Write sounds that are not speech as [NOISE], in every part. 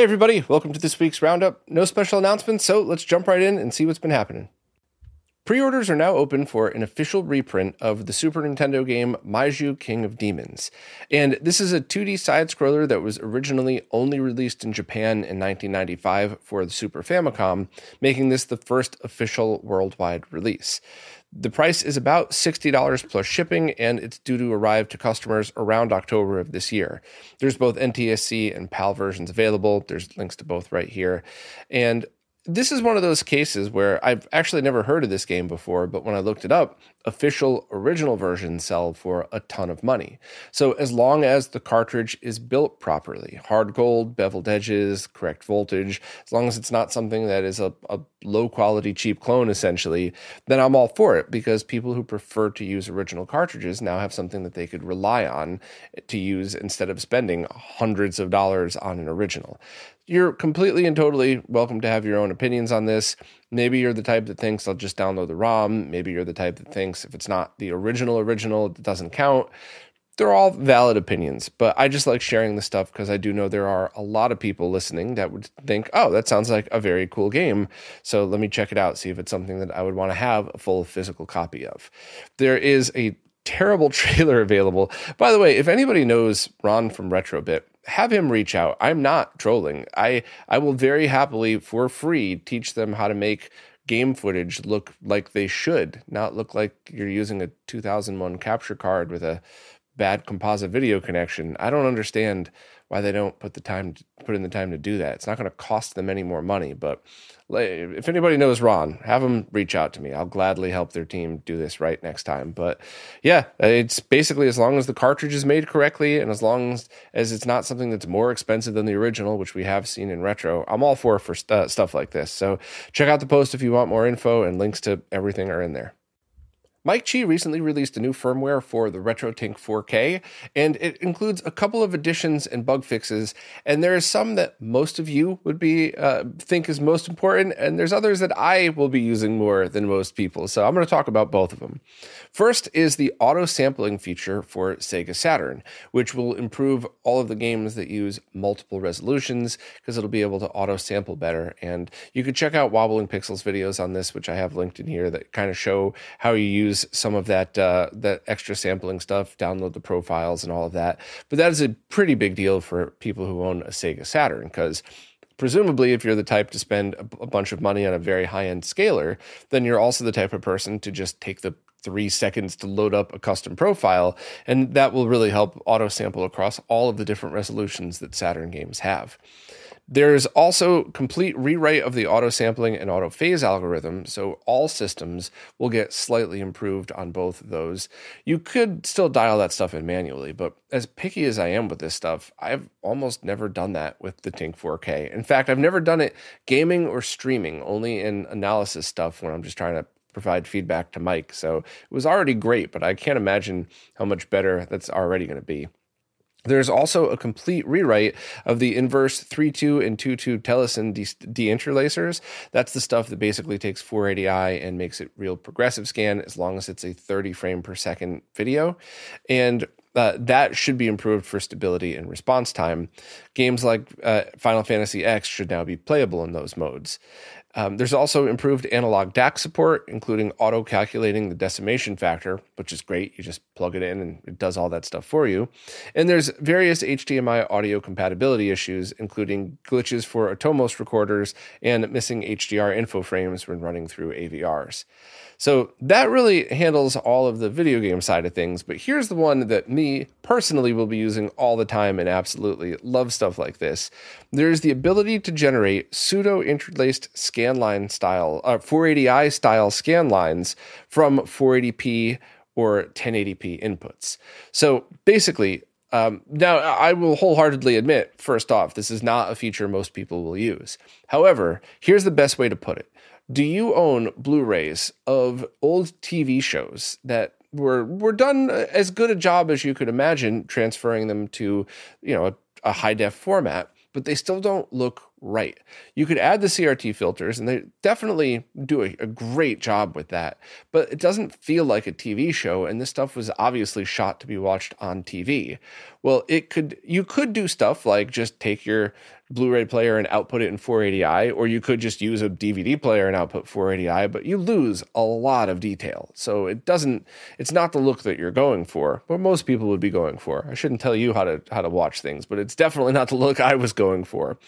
Hey, everybody, welcome to this week's roundup. No special announcements, so let's jump right in and see what's been happening. Pre orders are now open for an official reprint of the Super Nintendo game Majyūō King of Demons. And this is a 2D side scroller that was originally only released in Japan in 1995 for the Super Famicom, making this the first official worldwide release. The price is about $60 plus shipping, and it's due to arrive to customers around October of this year. There's both NTSC and PAL versions available. There's links to both right here. And this is one of those cases where I've actually never heard of this game before, but when I looked it up, official original versions sell for a ton of money. So as long as the cartridge is built properly, hard gold, beveled edges, correct voltage, as long as it's not something that is a, a low quality cheap clone essentially, then I'm all for it because people who prefer to use original cartridges now have something that they could rely on to use instead of spending hundreds of dollars on an original you're completely and totally welcome to have your own opinions on this. Maybe you're the type that thinks I'll just download the ROM. Maybe you're the type that thinks if it's not the original original, it doesn't count. They're all valid opinions, but I just like sharing the stuff because I do know there are a lot of people listening that would think, oh, that sounds like a very cool game. So let me check it out, see if it's something that I would want to have a full physical copy of. There is a terrible [LAUGHS] trailer available. By the way, if anybody knows Ron from Retrobit, have him reach out. I'm not trolling. I I will very happily for free teach them how to make game footage look like they should, not look like you're using a 2001 capture card with a bad composite video connection. I don't understand why they don't put the time to, put in the time to do that. It's not going to cost them any more money, but if anybody knows Ron, have them reach out to me. I'll gladly help their team do this right next time. But yeah, it's basically as long as the cartridge is made correctly and as long as, as it's not something that's more expensive than the original, which we have seen in retro, I'm all for for st- uh, stuff like this. So check out the post if you want more info and links to everything are in there. Mike Chi recently released a new firmware for the RetroTink 4K, and it includes a couple of additions and bug fixes. And there is some that most of you would be uh, think is most important, and there's others that I will be using more than most people. So I'm going to talk about both of them. First is the auto sampling feature for Sega Saturn, which will improve all of the games that use multiple resolutions because it'll be able to auto sample better. And you can check out Wobbling Pixels videos on this, which I have linked in here, that kind of show how you use use some of that uh, that extra sampling stuff, download the profiles and all of that. But that is a pretty big deal for people who own a Sega Saturn because presumably if you're the type to spend a, bunch of money on a very high end scaler, then you're also the type of person to just take the three seconds to load up a custom profile, and that will really help auto sample across all of the different resolutions that Saturn games have. There's also complete rewrite of the auto sampling and auto phase algorithm, so all systems will get slightly improved on both of those. You could still dial that stuff in manually, but as picky as I am with this stuff, I've almost never done that with the Tink 4K. In fact, I've never done it gaming or streaming, only in analysis stuff when I'm just trying to provide feedback to Mike. So it was already great, but I can't imagine how much better that's already going to be. There's also a complete rewrite of the inverse 3.2 and 2.2 telecine de- deinterlacers. That's the stuff that basically takes 480i and makes it real progressive scan as long as it's a 30 frame per second video. And uh, that should be improved for stability and response time. Games like uh, Final Fantasy X should now be playable in those modes. Um, there's also improved analog DAC support, including auto calculating the decimation factor, which is great. You just plug it in and it does all that stuff for you. And there's various HDMI audio compatibility issues, including glitches for Atomos recorders and missing HDR info frames when running through AVRs. So that really handles all of the video game side of things. But here's the one that me personally will be using all the time and absolutely love stuff like this. There's the ability to generate pseudo interlaced scanline style, uh, 480i style scan lines from 480p or 1080p inputs. So basically, um, now, I will wholeheartedly admit, first off, this is not a feature most people will use. However, here's the best way to put it do you own Blu-rays of old TV shows that were were done as good a job as you could imagine transferring them to, you know, a, a high def format, but they still don't look right. You could add the CRT filters, and they definitely do a, a, great job with that. But it doesn't feel like a TV show, and this stuff was obviously shot to be watched on TV. Well, it could you could do stuff like just take your Blu-ray player and output it in 480i, or you could just use a DVD player and output 480i, but you lose a lot of detail. So it doesn't it's not the look that you're going for, but most people would be going for. I shouldn't tell you how to how to watch things, but it's definitely [LAUGHS] not the look I was going for.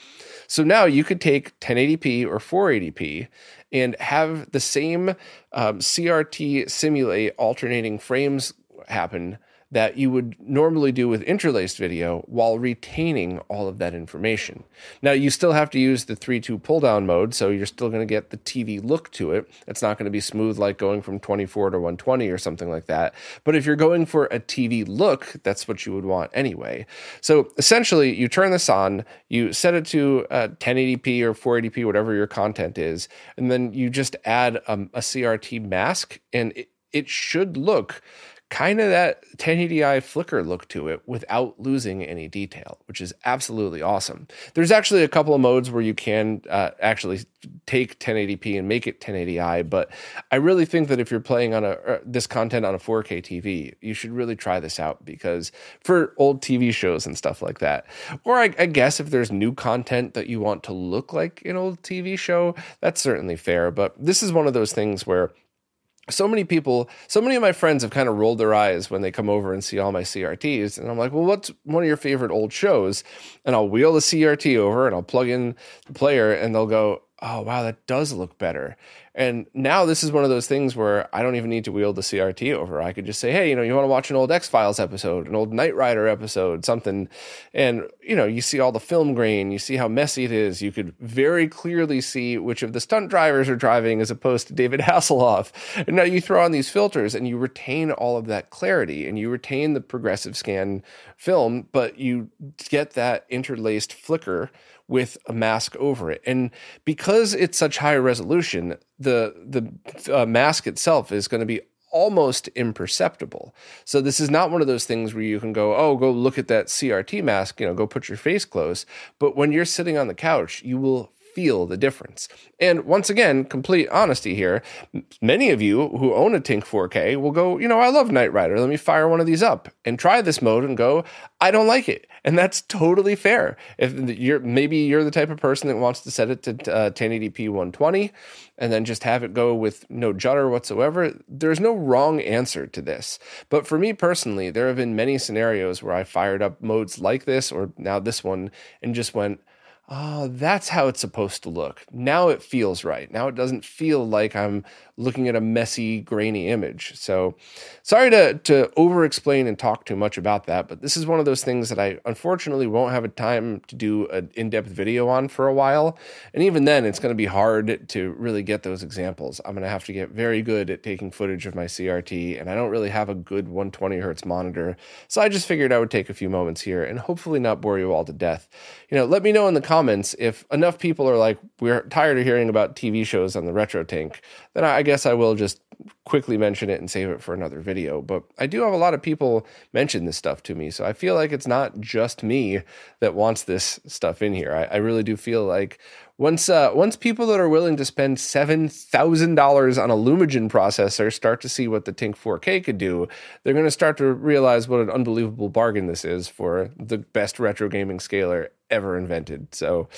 So now you could take 1080p or 480p and have the same um, CRT simulate alternating frames happen that you would normally do with interlaced video while retaining all of that information. Now, you still have to use the 3 2 pull down mode, so you're still going to get the TV look to it. It's not going to be smooth like going from 24 to 120 or something like that. But if you're going for a TV look, that's what you would want anyway. So essentially, you turn this on, you set it to uh, 1080p or 480p, whatever your content is, and then you just add um, a CRT mask, and it, it should look kind of that 1080i flicker look to it without losing any detail, which is absolutely awesome. There's actually a couple of modes where you can uh, actually take 1080p and make it 1080i, but I really think that if you're playing on a uh, this content on a 4K TV, you should really try this out because for old TV shows and stuff like that, or I, I guess if there's new content that you want to look like an old TV show, that's certainly fair. But this is one of those things where so many people, so many of my friends have kind of rolled their eyes when they come over and see all my CRTs. And I'm like, well, what's one of your favorite old shows? And I'll wheel the CRT over and I'll plug in the player and they'll go, oh, wow, that does look better. And now this is one of those things where I don't even need to wheel the CRT over. I could just say, hey, you know, you want to watch an old X Files episode, an old Knight Rider episode, something. And, you know, you see all the film grain, you see how messy it is. You could very clearly see which of the stunt drivers are driving as opposed to David [LAUGHS] Hasselhoff. And now you throw on these filters and you retain all of that clarity and you retain the progressive scan film, but you get that interlaced flicker with a mask over it. And because it's such high resolution, the the uh, mask itself is going to be almost imperceptible. So this is not one of those things where you can go, "Oh, go look at that CRT mask, you know, go put your face close." But when you're sitting on the couch, you will feel the difference. And once again, complete honesty here. Many of you who own a Tink 4K will go, you know, I love Knight Rider. Let me fire one of these up and try this mode and go, I don't like it. And that's totally fair. If you're maybe you're the type of person that wants to set it to uh, 1080p 120 and then just have it go with no judder whatsoever, there's no wrong answer to this. But for me personally, there have been many scenarios where I fired up modes like this or now this one and just went, oh, that's how it's supposed to look. Now it feels right. Now it doesn't feel like I'm looking at a messy, grainy image. So sorry to, to over explain and talk too much about that, but this is one of those things that I unfortunately won't have a time to do an in depth video on for a while. And even then, it's going to be hard to really get those examples. I'm going to have to get very good at taking footage of my CRT, and I don't really have a good 120 hertz monitor. So I just figured I would take a few moments here and hopefully not bore you all to death. You know, let me know in the comments if enough people are like, we're tired of hearing about TV shows on the RetroTink, then I guess I will just quickly mention it and save it for another video. But I do have a lot of people mention this stuff to me. So I feel like it's not just me that wants this stuff in here. I, I really do feel like once uh, once people that are willing to spend seven thousand dollars on a Lumagen processor start to see what the Tink 4K could do, they're going to start to realize what an unbelievable bargain this is for the best retro gaming scaler ever invented. So,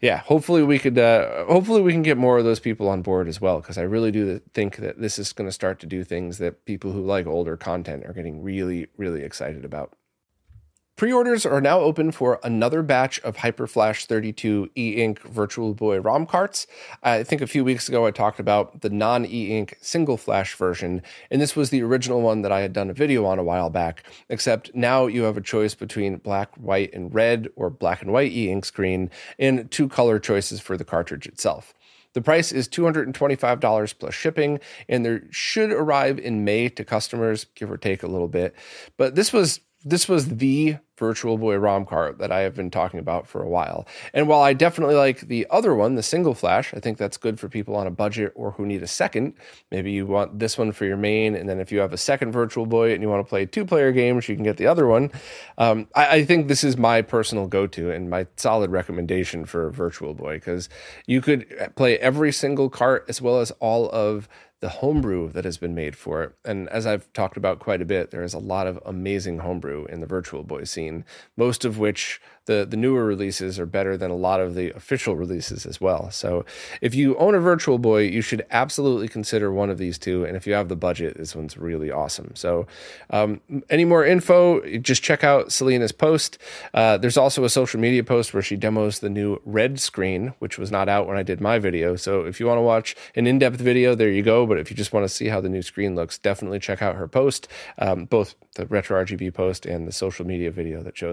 yeah, hopefully we could uh, hopefully we can get more of those people on board as well because I really do think that this is going to start to do things that people who like older content are getting really really excited about. Pre orders are now open for another batch of HyperFlash 32 e ink Virtual Boy ROM carts. I think a few weeks ago I talked about the non e ink single flash version, and this was the original one that I had done a video on a while back, except now you have a choice between black, white, and red, or black and white e ink screen, and two color choices for the cartridge itself. The price is $225 plus shipping, and there should arrive in May to customers, give or take a little bit. But this was this was the Virtual Boy ROM cart that I have been talking about for a while. And while I definitely like the other one, the single flash, I think that's good for people on a budget or who need a second. Maybe you want this one for your main, and then if you have a second Virtual Boy and you want to play two player games, you can get the other one. Um, I, I think this is my personal go to and my solid recommendation for Virtual Boy because you could play every single cart as well as all of the homebrew that has been made for it. And as I've talked about quite a bit, there is a lot of amazing homebrew in the Virtual Boy scene, most of which the the newer releases are better than a lot of the official releases as well. So if you own a Virtual Boy, you should absolutely consider one of these two. And if you have the budget, this one's really awesome. So um, any more info, just check out Selena's post. Uh, there's also a social media post where she demos the new red screen, which was not out when I did my video. So if you want to watch an in depth video, there you go. But if you just want to see how the new screen looks, definitely check out her post, um, both the retro RGB post and the social media video that shows.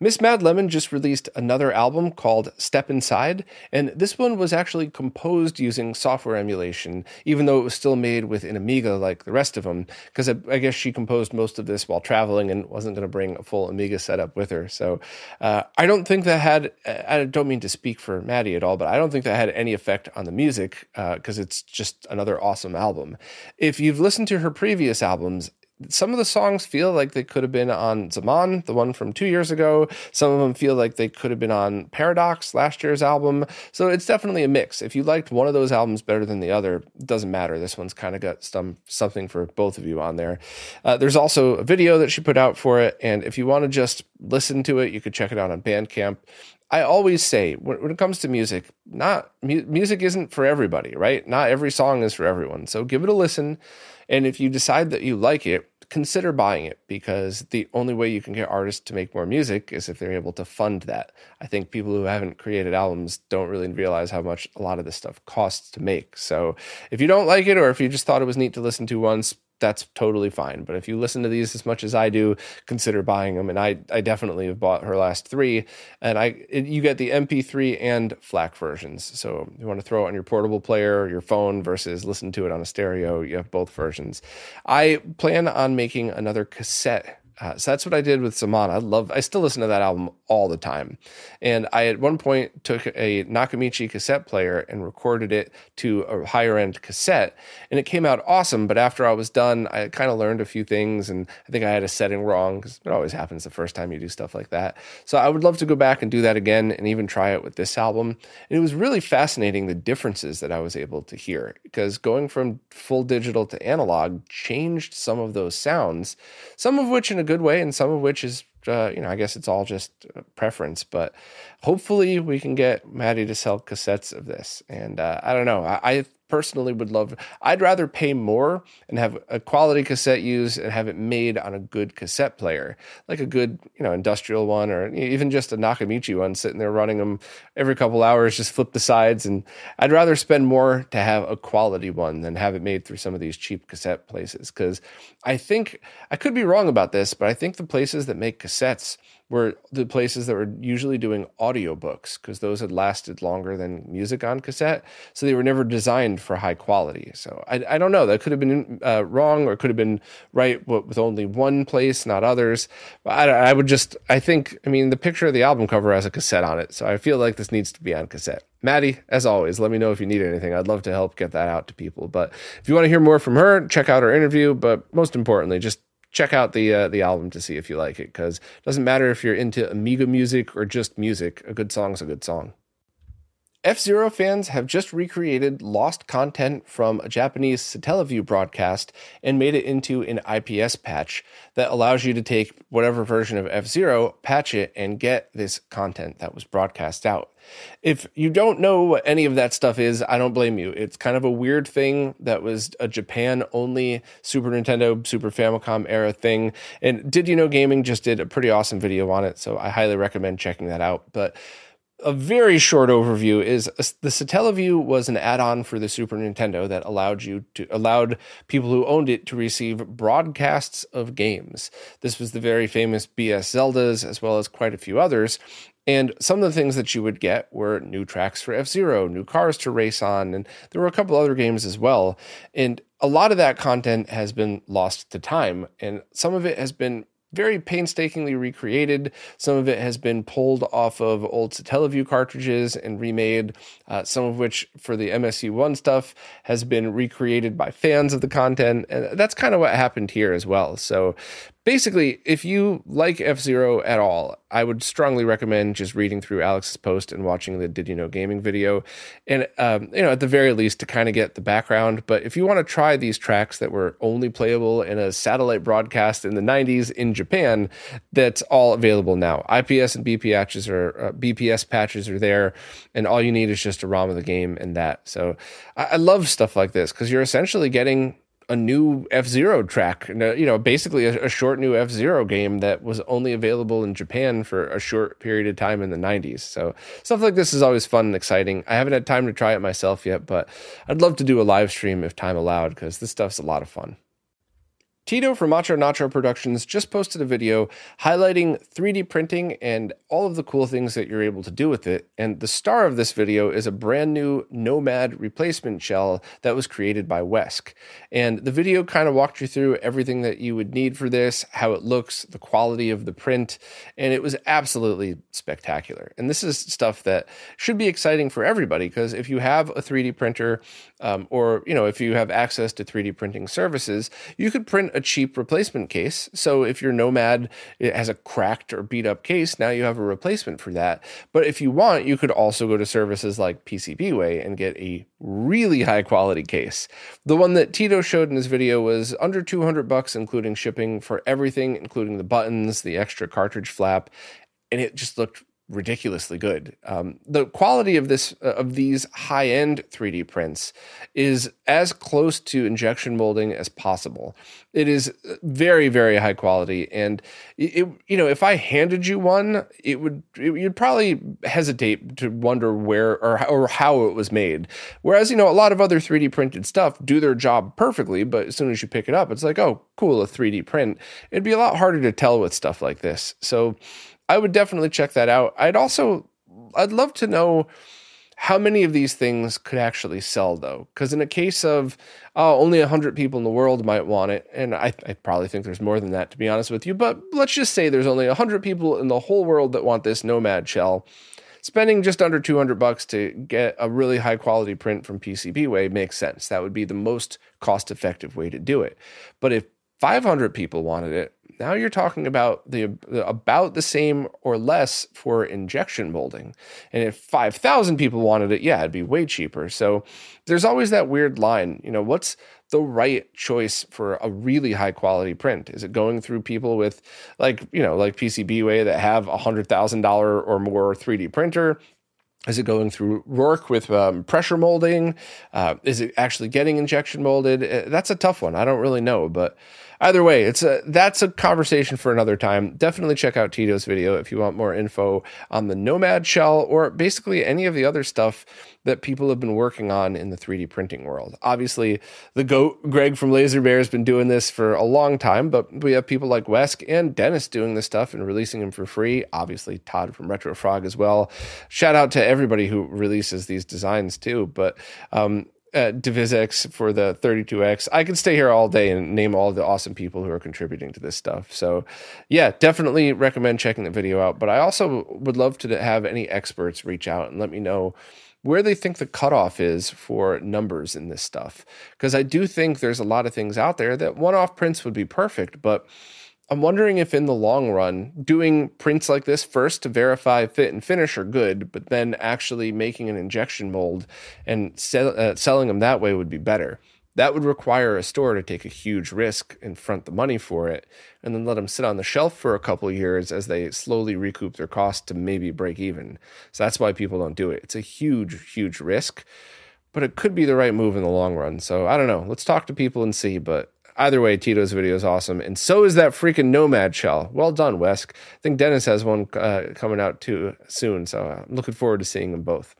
Miss Mad Lemon just released another album called Step Inside, and this one was actually composed using software emulation, even though it was still made with an Amiga like the rest of them, because I, I, guess she composed most of this while traveling and wasn't going to bring a full Amiga setup with her. So uh, I don't think that had, I don't mean to speak for Maddie at all, but I don't think that had any effect on the music because uh, it's just another awesome album. If you've listened to her previous albums, some of the songs feel like they could have been on Zaman, the one from two years ago. Some of them feel like they could have been on Paradox, last year's album. So it's definitely a mix. If you liked one of those albums better than the other, it doesn't matter. This one's kind of got some something for both of you on there. Uh, there's also a video that she put out for it, and if you want to just listen to it, you could check it out on Bandcamp. I always say when, when, it comes to music, not mu- music isn't for everybody, right? Not every song is for everyone. So give it a listen. And if you decide that you like it, consider buying it because the only way you can get artists to make more music is if they're able to fund that. I think people who haven't created albums don't really realize how much a lot of this stuff costs to make. So if you don't like it or if you just thought it was neat to listen to once, that's totally fine. But if you listen to these as much as I do, consider buying them. And I, I definitely have bought her last three. And I, it, you get the MP3 and FLAC versions. So you want to throw it on your portable player, your phone versus listen to it on a stereo. You have both versions. I plan on making another cassette uh, so that's what I did with Zaman. I love, I still listen to that album all the time. And I at one point took a Nakamichi cassette player and recorded it to a higher end cassette, and it came out awesome. But after I was done, I kind of learned a few things, and I think I had a setting wrong because it always happens the first time you do stuff like that. So I would love to go back and do that again, and even try it with this album. And it was really fascinating the differences that I was able to hear because going from full digital to analog changed some of those sounds, some of which in a good way, and some of which is, uh, you know, I guess it's all just preference. But hopefully, we can get Maddie to sell cassettes of this. And uh, I don't know. I, I personally would love I'd rather pay more and have a quality cassette used and have it made on a good cassette player, like a good, you know, industrial one or even just a Nakamichi one sitting there running them every couple hours, just flip the sides. And I'd rather spend more to have a quality one than have it made through some of these cheap cassette places. Cuz I think I could be wrong about this, but I think the places that make cassettes were the places that were usually doing audiobooks because those had lasted longer than music on cassette. So they were never designed for high quality. So I, I don't know. That could have been uh, wrong or could have been right with only one place, not others. But I, I would just, I think, I mean, the picture of the album cover has a cassette on it. So I feel like this needs to be on cassette. Maddie, as always, let me know if you need anything. I'd love to help get that out to people. But if you want to hear more from her, check out her interview. But most importantly, just check out the uh, the album to see if you like it because it doesn't matter if you're into Amiga music or just music. A good song's a good song. F Zero fans have just recreated lost content from a Japanese Satellaview broadcast and made it into an IPS patch that allows you to take whatever version of F Zero, patch it, and get this content that was broadcast out. If you don't know what any of that stuff is, I don't blame you. It's kind of a weird thing that was a Japan only Super Nintendo, Super Famicom era thing. And Did You Know Gaming just did a pretty awesome video on it, so I highly recommend checking that out. But a very short overview is uh, the Satellaview was an add-on for the Super Nintendo that allowed you to allowed people who owned it to receive broadcasts of games. This was the very famous BS Zeldas as well as quite a few others. And some of the things that you would get were new tracks for F Zero, new cars to race on, and there were a couple other games as well. And a lot of that content has been lost to time, and some of it has been very painstakingly recreated. Some of it has been pulled off of old Satellaview cartridges and remade, uh, some of which for the MSU1 stuff has been recreated by fans of the content. And that's kind of what happened here as well. So basically, if you like F Zero at all, I would strongly recommend just reading through Alex's post and watching the Did You Know Gaming video, and um, you know at the very least to kind of get the background. But if you want to try these tracks that were only playable in a satellite broadcast in the '90s in Japan, that's all available now. IPS and BP patches are uh, BPS patches are there, and all you need is just a ROM of the game and that. So I, I love stuff like this because you're essentially getting a new F Zero track, you know, basically a, a short new F Zero game that was only available in Japan for a short period of time in the 90s. So stuff like this is always fun and exciting. I haven't had time to try it myself yet, but I'd love to do a live stream if time allowed because this stuff's a lot of fun. Tito from Macho Nacho Productions just posted a video highlighting 3D printing and all of the cool things that you're able to do with it. And the star of this video is a brand new Nomad replacement shell that was created by Wesk. And the video kind of walked you through everything that you would need for this, how it looks, the quality of the print, and it was absolutely spectacular. And this is stuff that should be exciting for everybody because if you have a 3D printer um, or you know if you have access to 3D printing services, you could print a cheap replacement case. So if your Nomad has a cracked or beat up case, now you have a replacement for that. But if you want, you could also go to services like PCBWay and get a really high quality case. The one that Tito showed in his video was under 200 bucks including shipping for everything including the buttons, the extra cartridge flap, and it just looked ridiculously good. Um, the quality of this uh, of these high end 3D prints is as close to injection molding as possible. It is uh, very very high quality, and it, it you know if I handed you one, it would it, you'd probably hesitate to wonder where or or how it was made. Whereas you know a lot of other 3D printed stuff do their job perfectly, but as soon as you pick it up, it's like oh cool a 3D print. It'd be a lot harder to tell with stuff like this. So I would definitely check that out. I'd also, I'd love to know how many of these things could actually sell though. Because in a case of oh only 100 people in the world might want it and I, I, probably think there's more than that to be honest with you but let's just say there's only 100 people in the whole world that want this nomad shell. Spending just under 200 bucks to get a really high quality print from pcbway makes sense. That would be the most cost effective way to do it. But if 500 people wanted it now you're talking about the, about the same or less for injection molding. And if 5,000 people wanted it, yeah, it'd be way cheaper. So there's always that weird line, you know, what's the right choice for a really high quality print? Is it going through people with like, you know, like PCBWay that have a $100,000 or more 3D printer? Is it going through Rourke with um, pressure molding? Uh, is it actually getting injection molded? Uh, that's a tough one. I don't really know, but either way, it's a that's a conversation for another time. Definitely check out Tito's video if you want more info on the Nomad shell or basically any of the other stuff that people have been working on in the 3D printing world. Obviously, the goat Greg from Laser Bear has been doing this for a long time, but we have people like Wesk and Dennis doing this stuff and releasing them for free. Obviously, Todd from Retro Frog as well. Shout out to everybody who releases these designs too. But um, uh, DivizX for the 32X. I could stay here all day and name all the awesome people who are contributing to this stuff. So, yeah, definitely recommend checking the video out. But I also would love to have any experts reach out and let me know where they think the cutoff is for numbers in this stuff. Because I do think there's a lot of things out there that one off prints would be perfect, but I'm wondering if in the long run, doing prints like this first to verify fit and finish are good, but then actually making an injection mold and sell, uh, selling them that way would be better. That would require a store to take a huge risk and front the money for it, and then let them sit on the shelf for a couple years as they slowly recoup their cost to maybe break even. So that's why people don't do it. It's a huge, huge risk, but it could be the right move in the long run. So I don't know. Let's talk to people and see. But Either way, Tito's video is awesome, and so is that freaking Nomad shell. Well done, Wesk. I think Dennis has one uh, coming out too soon, so I'm looking forward to seeing them both.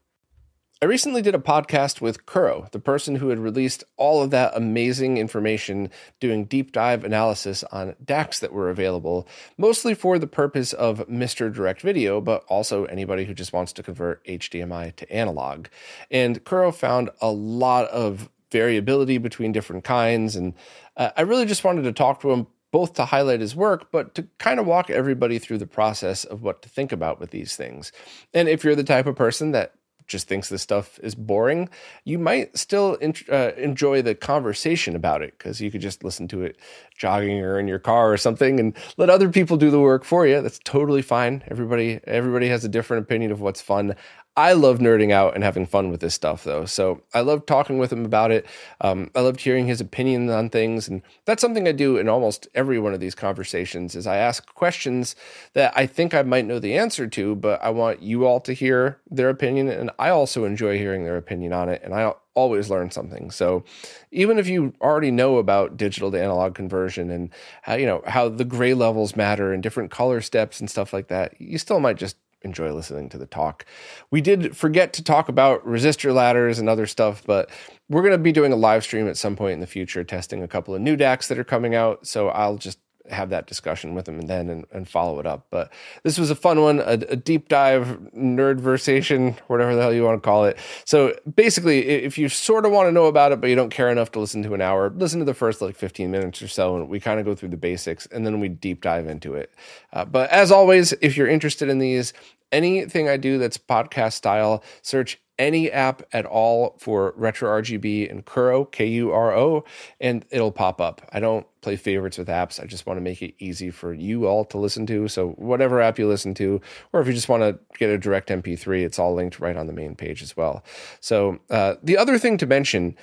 I recently did a podcast with Kuro, the person who had released all of that amazing information doing deep dive analysis on DACs that were available, mostly for the purpose of Mister Direct Video, but also anybody who just wants to convert HDMI to analog. And Kuro found a lot of variability between different kinds. And uh, I really just wanted to talk to him both to highlight his work, but to kind of walk everybody through the process of what to think about with these things. And if you're the type of person that just thinks this stuff is boring, you might still in, uh, enjoy the conversation about it because you could just listen to it jogging or in your car or something and let other people do the work for you. That's totally fine. Everybody everybody has a different opinion of what's fun. I love nerding out and having fun with this stuff, though. So I love talking with him about it. Um, I loved hearing his opinion on things, and that's something I do in almost every one of these conversations. Is I ask questions that I think I might know the answer to, but I want you all to hear their opinion, and I also enjoy hearing their opinion on it, and I always learn something. So even if you already know about digital to analog conversion and how you know how the gray levels matter and different color steps and stuff like that, you still might just enjoy listening to the talk. We did forget to talk about resistor ladders and other stuff, but we're going to be doing a live stream at some point in the future, testing a couple of new DACs that are coming out. So I'll just have that discussion with him and then and, and follow it up. But this was a fun one, a, a deep dive nerd versation, whatever the hell you want to call it. So basically, if you sort of want to know about it, but you don't care enough to listen to an hour, listen to the first like 15 minutes or so, and we kind of go through the basics and then we deep dive into it. Uh, but as always, if you're interested in these, anything I do that's podcast style, search any app at all for Retro RGB and Kuro, K U R O, and it'll pop up. I don't play favorites with apps. I just want to make it easy for you all to listen to. So, whatever app you listen to, or if you just want to get a direct MP3, it's all linked right on the main page as well. So, uh, the other thing to mention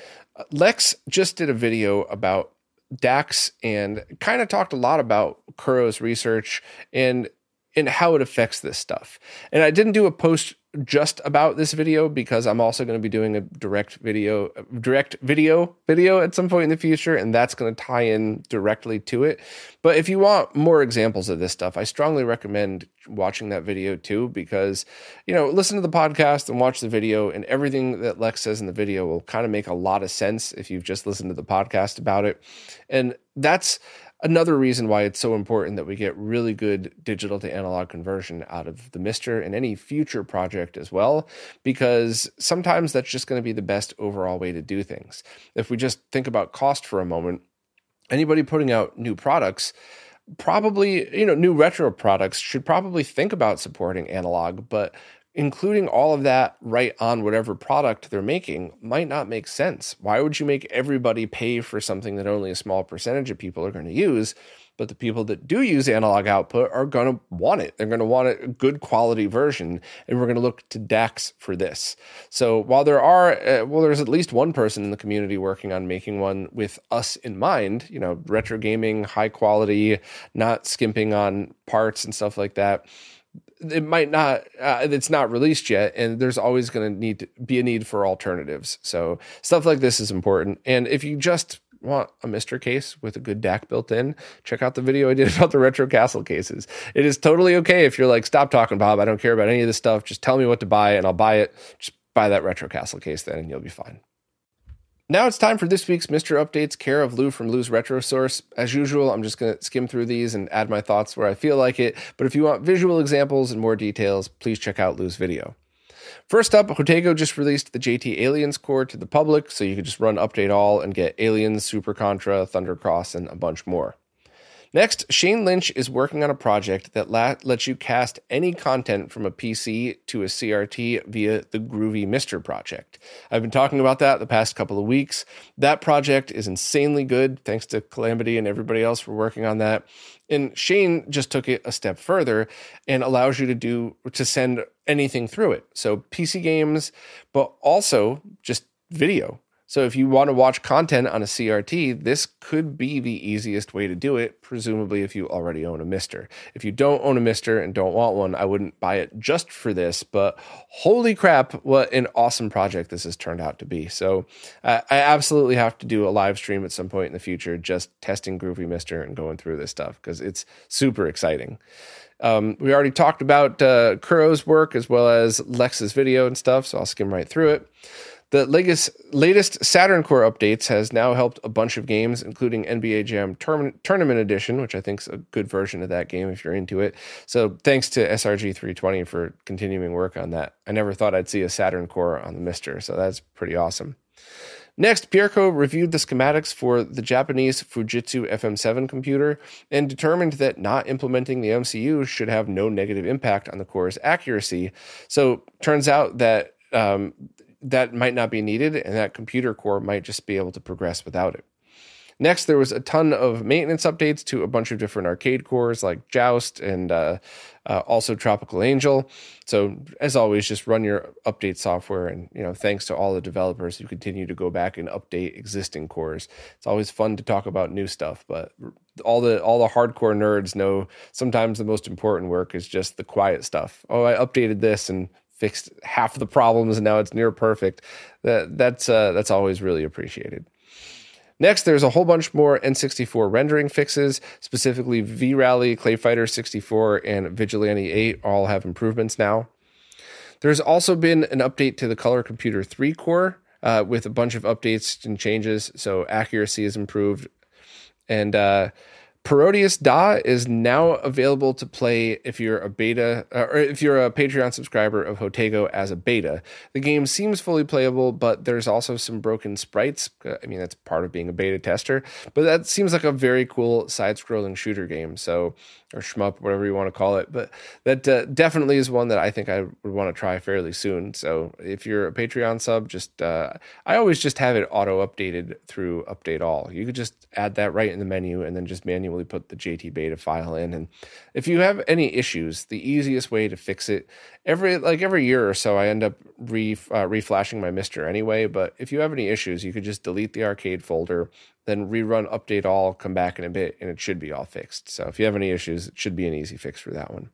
Lex just did a video about DACs and kind of talked a lot about Kuro's research and and how it affects this stuff. And I didn't do a post just about this video because I'm also going to be doing a direct video direct video video at some point in the future and that's going to tie in directly to it. But if you want more examples of this stuff, I strongly recommend watching that video too because you know, listen to the podcast and watch the video and everything that Lex says in the video will kind of make a lot of sense if you've just listened to the podcast about it. And that's another reason why it's so important that we get really good digital to analog conversion out of the Mister and any future project as well, because sometimes that's just going to be the best overall way to do things. If we just think about cost for a moment, anybody putting out new products, probably, you know, new retro products should probably think about supporting analog, but including all of that right on whatever product they're making might not make sense. Why would you make everybody pay for something that only a small percentage of people are going to use? But the people that do use analog output are going to want it. They're going to want a good quality version, and we're going to look to DACs for this. So while there are, uh, well, there's at least one person in the community working on making one with us in mind. You know, retro gaming, high quality, not skimping on parts and stuff like that it might not uh, it's not released yet and there's always going to need to be a need for alternatives so stuff like this is important and if you just want a Mister case with a good DAC built in, check out the video I did [LAUGHS] about the retro castle cases. It is totally okay if you're like, stop talking, Bob. I don't care about any of this stuff. Just tell me what to buy and I'll buy it. Just buy that retro castle case then and you'll be fine. Now it's time for this week's Mister Updates, care of Lou from Lou's Retro Source. As usual, I'm just going to skim through these and add my thoughts where I feel like it. But if you want visual examples and more details, please check out Lou's video. First up, Jotego just released the JT Aliens core to the public, so you can just run update all and get Aliens, Super Contra, Thundercross, and a bunch more. Next, Shane Lynch is working on a project that la- lets you cast any content from a PC to a CRT via the Groovy Mister project. I've been talking about that the past couple of weeks. That project is insanely good. Thanks to Calamity and everybody else for working on that. And Shane just took it a step further and allows you to do to send anything through it. So PC games, but also just video. So if you want to watch content on a CRT, this could be the easiest way to do it, presumably if you already own a Mister. If you don't own a Mister and don't want one, I wouldn't buy it just for this, but holy crap, what an awesome project this has turned out to be. So uh, I absolutely have to do a live stream at some point in the future, just testing Groovy Mister and going through this stuff because it's super exciting. Um, we already talked about uh, Kuro's work as well as Lex's video and stuff, so I'll skim right through it. The latest, latest Saturn Core updates has now helped a bunch of games, including NBA Jam Tournament Edition, which I think is a good version of that game if you're into it. So thanks to SRG 320 for continuing work on that. I never thought I'd see a Saturn Core on the Mister, so that's pretty awesome. Next, Pierco reviewed the schematics for the Japanese Fujitsu FM7 computer and determined that not implementing the MCU should have no negative impact on the core's accuracy. So, turns out that um, that might not be needed, and that computer core might just be able to progress without it. Next, there was a ton of maintenance updates to a bunch of different arcade cores like Joust and uh, uh, also Tropical Angel. So, as always, just run your update software, and you know, thanks to all the developers who continue to go back and update existing cores. It's always fun to talk about new stuff, but all the all the hardcore nerds know sometimes the most important work is just the quiet stuff. Oh, I updated this and fixed half the problems and now it's near perfect. That that's uh, that's always really appreciated. Next, there's a whole bunch more N64 rendering fixes, specifically V-Rally, Clay Fighter 64, and Vigilante 8 all have improvements now. There's also been an update to the Color Computer 3 core uh, with a bunch of updates and changes, so accuracy is improved. And uh, Parodius Da is now available to play if you're a beta uh, or if you're a Patreon subscriber of Jotego as a beta. The game seems fully playable, but there's also some broken sprites. Uh, I mean, that's part of being a beta tester, but that seems like a very cool side-scrolling shooter game. So, or shmup, whatever you want to call it. But that uh, definitely is one that I think I would want to try fairly soon. So, if you're a Patreon sub, just uh, I always just have it auto updated through Update All. You could just add that right in the menu and then just manually put the JT beta file in. And if you have any issues, the easiest way to fix it every like every year or so, I end up re uh, reflashing my Mister anyway. But if you have any issues, you could just delete the arcade folder, then rerun update all, come back in a bit, and it should be all fixed. So if you have any issues, it should be an easy fix for that one.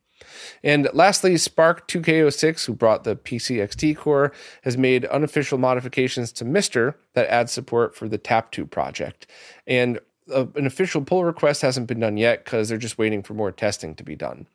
And lastly, Spark 2K06, who brought the PCXT core, has made unofficial modifications to Mister that add support for the TapTo project. And a, an official pull request hasn't been done yet because they're just waiting for more testing to be done.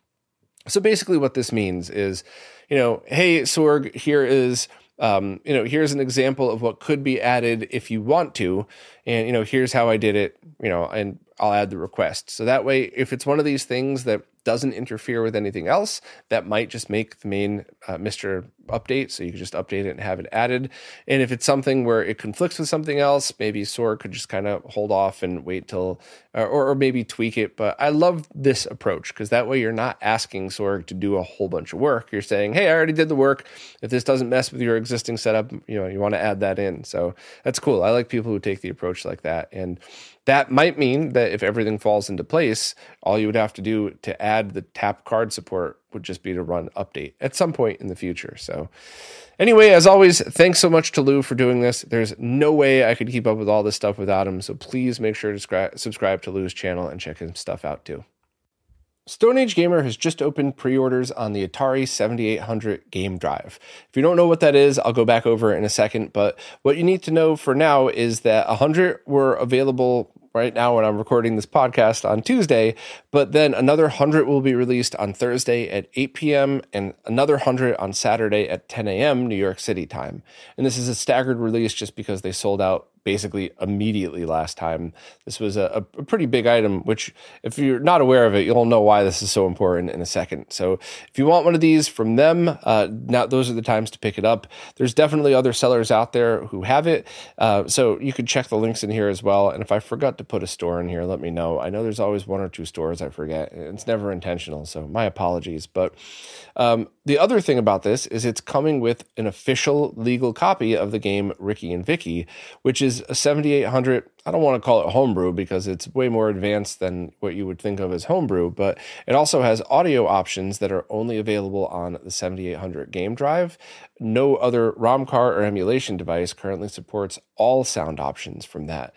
So basically, what this means is, you know, hey Sorg, here is um, you know, here's an example of what could be added if you want to, and you know, here's how I did it, you know, and I'll add the request. So that way, if it's one of these things that doesn't interfere with anything else, that might just make the main uh, Mister update. So you can just update it and have it added. And if it's something where it conflicts with something else, maybe Sorg could just kind of hold off and wait till, uh, or, or maybe tweak it. But I love this approach because that way you're not asking Sorg to do a whole bunch of work. You're saying, hey, I already did the work. If this doesn't mess with your existing setup, you know, you want to add that in. So that's cool. I like people who take the approach like that. And that might mean that if everything falls into place, all you would have to do to add the tap card support would just be to run update at some point in the future. So, anyway, as always, thanks so much to Lou for doing this. There's no way I could keep up with all this stuff without him. So, please make sure to subscribe to Lou's channel and check his stuff out too. Stone Age Gamer has just opened pre orders on the Atari 7800 game drive. If you don't know what that is, I'll go back over it in a second. But what you need to know for now is that 100 were available right now when I'm recording this podcast on Tuesday, but then another 100 will be released on Thursday at 8 p.m. and another 100 on Saturday at 10 a.m. New York City time. And this is a staggered release just because they sold out basically immediately last time. This was a, a, pretty big item, which, if you're not aware of it, you'll know why this is so important in a second. So, if you want one of these from them, uh, now those are the times to pick it up. There's definitely other sellers out there who have it. Uh, so, you can check the links in here as well. And if I forgot to put a store in here, let me know. I know there's always one or two stores I forget. It's never intentional. So, my apologies. But um, the other thing about this is it's coming with an official legal copy of the game Rikki and Vikki, which is a 7800. I don't want to call it homebrew because it's way more advanced than what you would think of as homebrew, but it also has audio options that are only available on the 7800 game drive. No other ROM card or emulation device currently supports all sound options from that.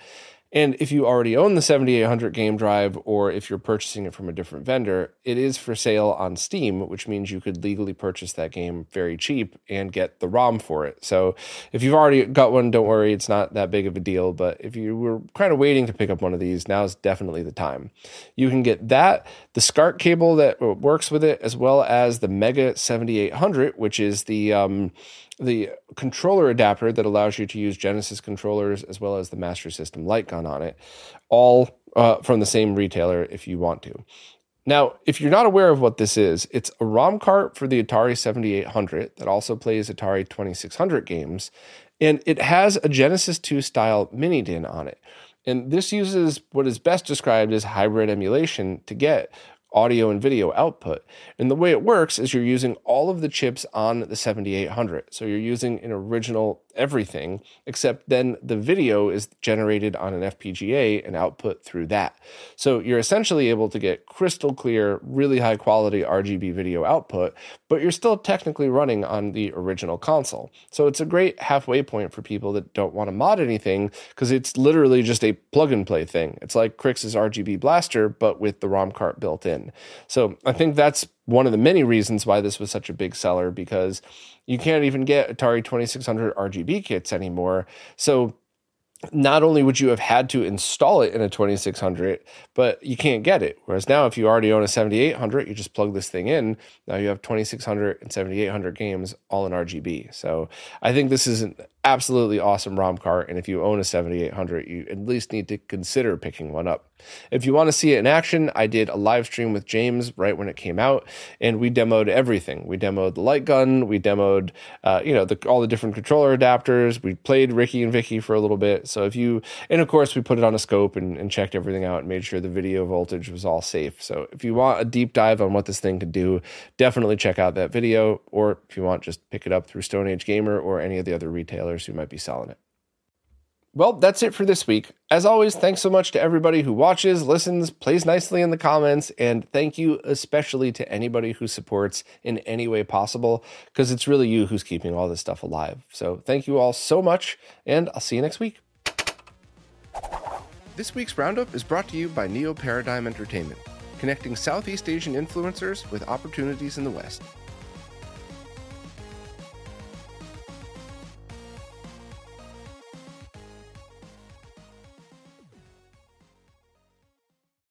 And if you already own the 7800 game drive, or if you're purchasing it from a different vendor, it is for sale on Steam, which means you could legally purchase that game very cheap and get the ROM for it. So if you've already got one, don't worry, it's not that big of a deal. But if you were kind of waiting to pick up one of these, now is definitely the time. You can get that, the SCART cable that works with it, as well as the Mega 7800, which is the um, the controller adapter that allows you to use Genesis controllers as well as the Master System light gun on it, all uh, from the same retailer if you want to. Now, if you're not aware of what this is, it's a ROM cart for the Atari 7800 that also plays Atari 2600 games, and it has a Genesis 2 style mini DIN on it. And this uses what is best described as hybrid emulation to get audio and video output. And the way it works is you're using all of the chips on the 7800. So you're using an original everything, except then the video is generated on an FPGA and output through that. So you're essentially able to get crystal clear, really high quality RGB video output, but you're still technically running on the original console. So it's a great halfway point for people that don't want to mod anything because it's literally just a plug and play thing. It's like Krikzz's RGB Blaster, but with the ROM cart built in. So I think that's one of the many reasons why this was such a big seller because you can't even get Atari 2600 RGB kits anymore. So not only would you have had to install it in a 2600, but you can't get it. Whereas now, if you already own a 7800, you just plug this thing in. Now you have 2600 and 7800 games all in RGB. So I think this is an absolutely awesome ROM cart. And if you own a 7800, you at least need to consider picking one up. If you want to see it in action, I did a live stream with James right when it came out, and we demoed everything. We demoed the light gun, we demoed, uh, you know, the, all the different controller adapters. We played Rikki and Vikki for a little bit. So if you, and of course, we put it on a scope and, and checked everything out and made sure the video voltage was all safe. So if you want a deep dive on what this thing could do, definitely check out that video. Or if you want, just pick it up through Stone Age Gamer or any of the other retailers who might be selling it. Well, that's it for this week. As always, thanks so much to everybody who watches, listens, plays nicely in the comments, and thank you especially to anybody who supports in any way possible, because it's really you who's keeping all this stuff alive. So thank you all so much, and I'll see you next week. This week's roundup is brought to you by Neo Paradigm Entertainment, connecting Southeast Asian influencers with opportunities in the West.